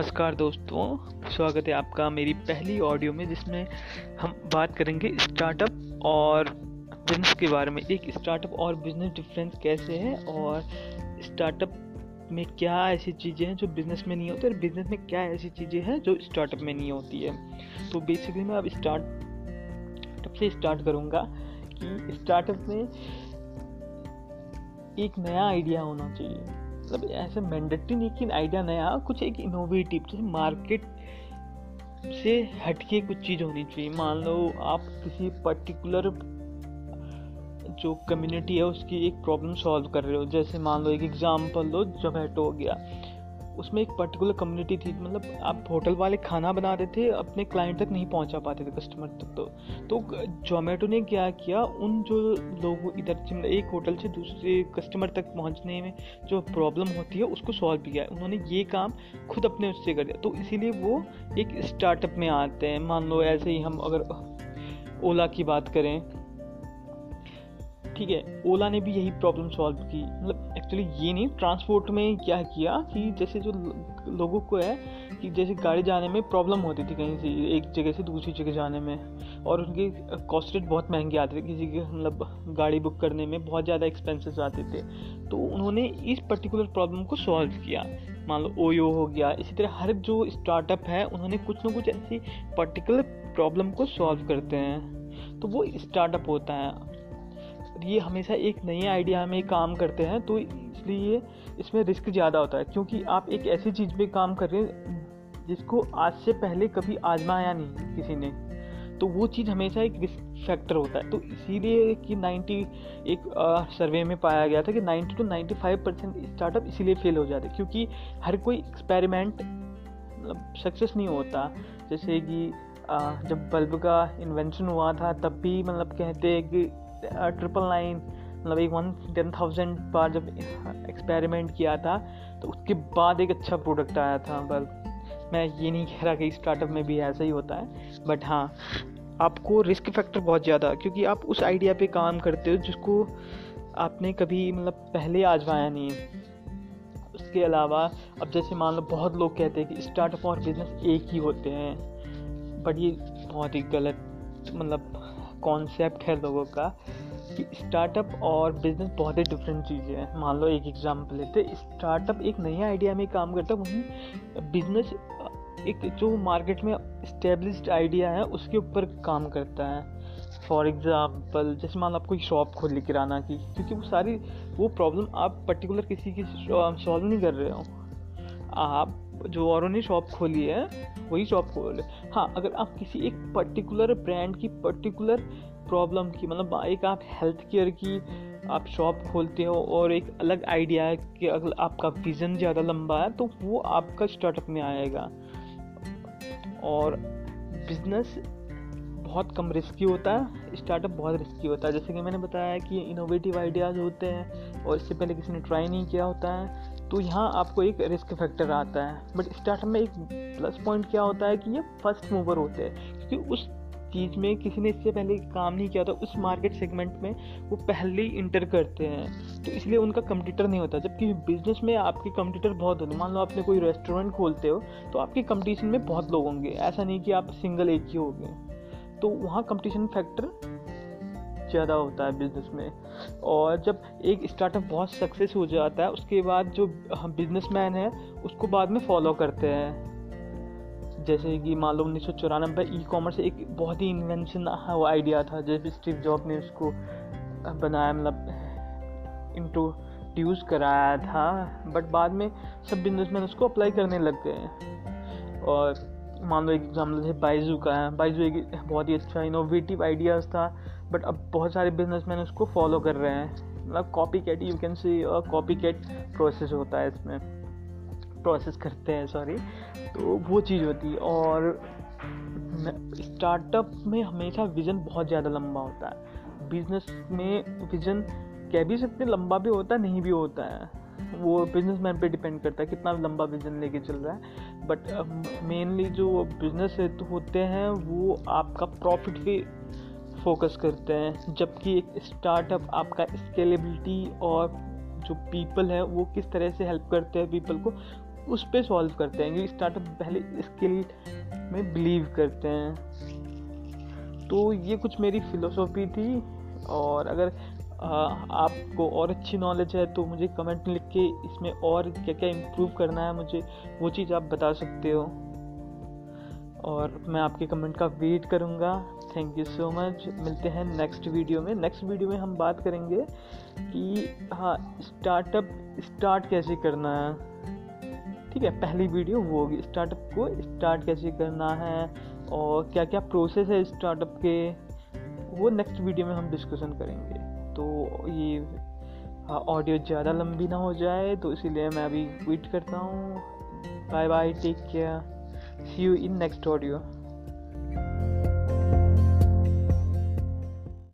नमस्कार दोस्तों, स्वागत है आपका मेरी पहली ऑडियो में जिसमें हम बात करेंगे स्टार्टअप और बिज़नेस के बारे में। एक स्टार्टअप और बिज़नेस डिफरेंस कैसे है और स्टार्टअप में क्या ऐसी चीज़ें हैं जो बिज़नेस में नहीं होती और बिज़नेस में क्या ऐसी चीज़ें हैं जो स्टार्टअप में नहीं होती है। तो बेसिकली मैं अब स्टार्टअप से स्टार्ट करूँगा कि स्टार्टअप में एक नया आइडिया होना चाहिए। मतलब ऐसे मैंडेटरी नहीं कि आइडिया नया, कुछ एक इनोवेटिव जैसे मार्केट से हटके कुछ चीज़ होनी चाहिए। मान लो आप किसी पर्टिकुलर जो कम्युनिटी है, उसकी एक प्रॉब्लम सॉल्व कर रहे हो। जैसे मान लो एक एग्जांपल लो जोमेटो हो गया। उसमें एक पर्टिकुलर कम्युनिटी थी मतलब आप होटल वाले खाना बना रहे थे, अपने क्लाइंट तक नहीं पहुँचा पाते थे कस्टमर तक तो। तो जोमेटो ने क्या किया, उन जो लोग इधर मतलब एक होटल से दूसरे कस्टमर तक पहुँचने में जो प्रॉब्लम होती है, उसको सॉल्व किया। है उन्होंने ये काम खुद अपने उससे कर दिया। तो इसीलिए वो एक स्टार्टअप में आते हैं। मान लो ऐसे ही हम अगर ओला की बात करें ठीक है, ओला ने भी यही प्रॉब्लम सॉल्व की। मतलब एक्चुअली ये नहीं ट्रांसपोर्ट में क्या किया कि जैसे जो लोगों को है कि जैसे गाड़ी जाने में प्रॉब्लम होती थी कहीं से, एक जगह से दूसरी जगह जाने में। और उनके कॉस्ट रेट बहुत महँगे आते थे, किसी के मतलब गाड़ी बुक करने में बहुत ज़्यादा एक्सपेंसेस आते थे। तो उन्होंने इस पर्टिकुलर प्रॉब्लम को सॉल्व किया। मान लो ओयो हो गया, इसी तरह हर जो स्टार्टअप है, उन्होंने कुछ ना कुछ ऐसी पर्टिकुलर प्रॉब्लम को सॉल्व करते हैं। तो वो स्टार्टअप होता है। ये हमेशा एक नए आइडिया में काम करते हैं तो इसलिए इसमें रिस्क ज़्यादा होता है, क्योंकि आप एक ऐसी चीज़ पे काम कर रहे हैं, जिसको आज से पहले कभी आजमाया नहीं किसी ने। तो वो चीज़ हमेशा एक रिस्क फैक्टर होता है। तो इसीलिए कि 90 एक सर्वे में पाया गया था कि 90 टू 95 परसेंट स्टार्टअप इसीलिए फेल हो जाते क्योंकि हर कोई एक्सपेरिमेंट मतलब सक्सेस नहीं होता। जैसे कि जब बल्ब का इन्वेंशन हुआ था, तब भी मतलब कहते हैं कि ट्रिपल नाइन मतलब एक वन टेन थाउज़ेंड बार जब एक्सपेरिमेंट किया था तो उसके बाद एक अच्छा प्रोडक्ट आया था बल्ब मैं ये नहीं कह रहा कि स्टार्टअप में भी ऐसा ही होता है बट हाँ आपको रिस्क फैक्टर बहुत ज़्यादा, क्योंकि आप उस आइडिया पे काम करते हो जिसको आपने कभी मतलब पहले आजमाया नहीं उसके अलावा, अब जैसे मान लो बहुत लोग कहते हैं कि स्टार्टअप और बिज़नेस एक ही होते हैं बट ये बहुत ही गलत मतलब कॉन्सेप्ट है लोगों का कि स्टार्टअप और बिज़नेस बहुत ही डिफरेंट चीज़ें हैं। मान लो एक एग्जांपल लेते स्टार्टअप एक नया आइडिया में काम करता है, वहीं बिज़नेस एक जो मार्केट में इस्टेब्लिश्ड आइडिया है, उसके ऊपर काम करता है। फॉर एग्ज़ाम्पल जैसे मान लो आप कोई शॉप खोल किराना की, क्योंकि वो सारी, वो प्रॉब्लम आप पर्टिकुलर किसी की सॉल्व नहीं कर रहे हो। आप जो औरों ने शॉप खोली है, वही शॉप खोले। हाँ अगर आप किसी एक पर्टिकुलर ब्रांड की पर्टिकुलर प्रॉब्लम की मतलब एक आप हेल्थ केयर की आप शॉप खोलते हो और एक अलग आइडिया है कि अगर आपका विज़न ज़्यादा लंबा है तो वो आपका स्टार्टअप में आएगा। और बिज़नेस बहुत कम रिस्की होता है स्टार्टअप बहुत रिस्की होता है। जैसे कि मैंने बताया कि इनोवेटिव आइडियाज़ होते हैं और इससे पहले किसी ने ट्राई नहीं किया होता है। तो यहाँ आपको एक रिस्क फैक्टर आता है। बट स्टार्टअप में एक प्लस पॉइंट क्या होता है कि ये फ़र्स्ट मूवर होते हैं। क्योंकि उस चीज़ में किसी ने इससे पहले काम नहीं किया था, उस मार्केट सेगमेंट में वो पहले ही इंटर करते हैं। तो इसलिए उनका कंपटीटर नहीं होता। जबकि बिज़नेस में आपके कंपटीटर बहुत होते मान लो आपने कोई रेस्टोरेंट खोलते हो तो आपके कंपटीशन में बहुत लोग होंगे। ऐसा नहीं कि आप सिंगल एक ही हो तो वहाँ कंपटीशन फैक्टर ज़्यादा होता है बिज़नेस में। और जब एक स्टार्टअप बहुत सक्सेस हो जाता है, उसके बाद जो बिजनेसमैन है, उसको बाद में फॉलो करते हैं। जैसे कि मान लो उन्नीस सौ चौरानबे ई कॉमर्स एक बहुत ही इन्वेंशन वो आइडिया था। जैसे स्टीव जॉब ने उसको बनाया मतलब इंट्रोड्यूस कराया था। बट बाद में सब बिजनेसमैन उसको अप्लाई करने लग गए। और मान लो एक एग्ज़ाम्पल जैसे बाइजू का। है बाइजू एक बहुत ही अच्छा इनोवेटिव आइडियाज़ था। बट अब बहुत सारे बिजनेसमैन उसको फॉलो कर रहे हैं। मतलब copy cat you can see copy cat process होता है इसमें। प्रोसेस करते हैं सॉरी तो वो चीज़ होती है और स्टार्टअप में हमेशा विज़न बहुत ज़्यादा लंबा होता है। बिज़नेस में विज़न कह भी सकते लंबा भी होता है नहीं भी होता है। वो बिजनेसमैन पे डिपेंड करता है कितना लंबा विजन लेके चल रहा है। बट मेनली uh, जो बिज़नेस होते हैं वो आपका प्रॉफिट पे फोकस करते हैं, जबकि एक स्टार्टअप आपका स्केलेबिलिटी और जो पीपल है, वो किस तरह से हेल्प करते हैं पीपल को, उस पर सॉल्व करते हैं। क्योंकि स्टार्टअप पहले स्किल में बिलीव करते हैं। तो ये कुछ मेरी फिलोसॉफी थी और अगर आपको और अच्छी नॉलेज है तो मुझे कमेंट लिख के इसमें और क्या क्या इम्प्रूव करना है, मुझे वो चीज़ आप बता सकते हो। और मैं आपके कमेंट का वेट करूँगा. थैंक यू सो मच मिलते हैं नेक्स्ट वीडियो में. नेक्स्ट वीडियो में हम बात करेंगे कि हाँ स्टार्टअप स्टार्ट कैसे करना है? ठीक है, पहली वीडियो वो होगी. स्टार्टअप को स्टार्ट कैसे करना है और क्या क्या प्रोसेस है स्टार्टअप के, वो नेक्स्ट वीडियो में हम डिस्कशन करेंगे. तो ये ऑडियो ज़्यादा लंबी ना हो जाए तो इसीलिए मैं अभी वेट करता हूँ. Bye bye take care see you in next audio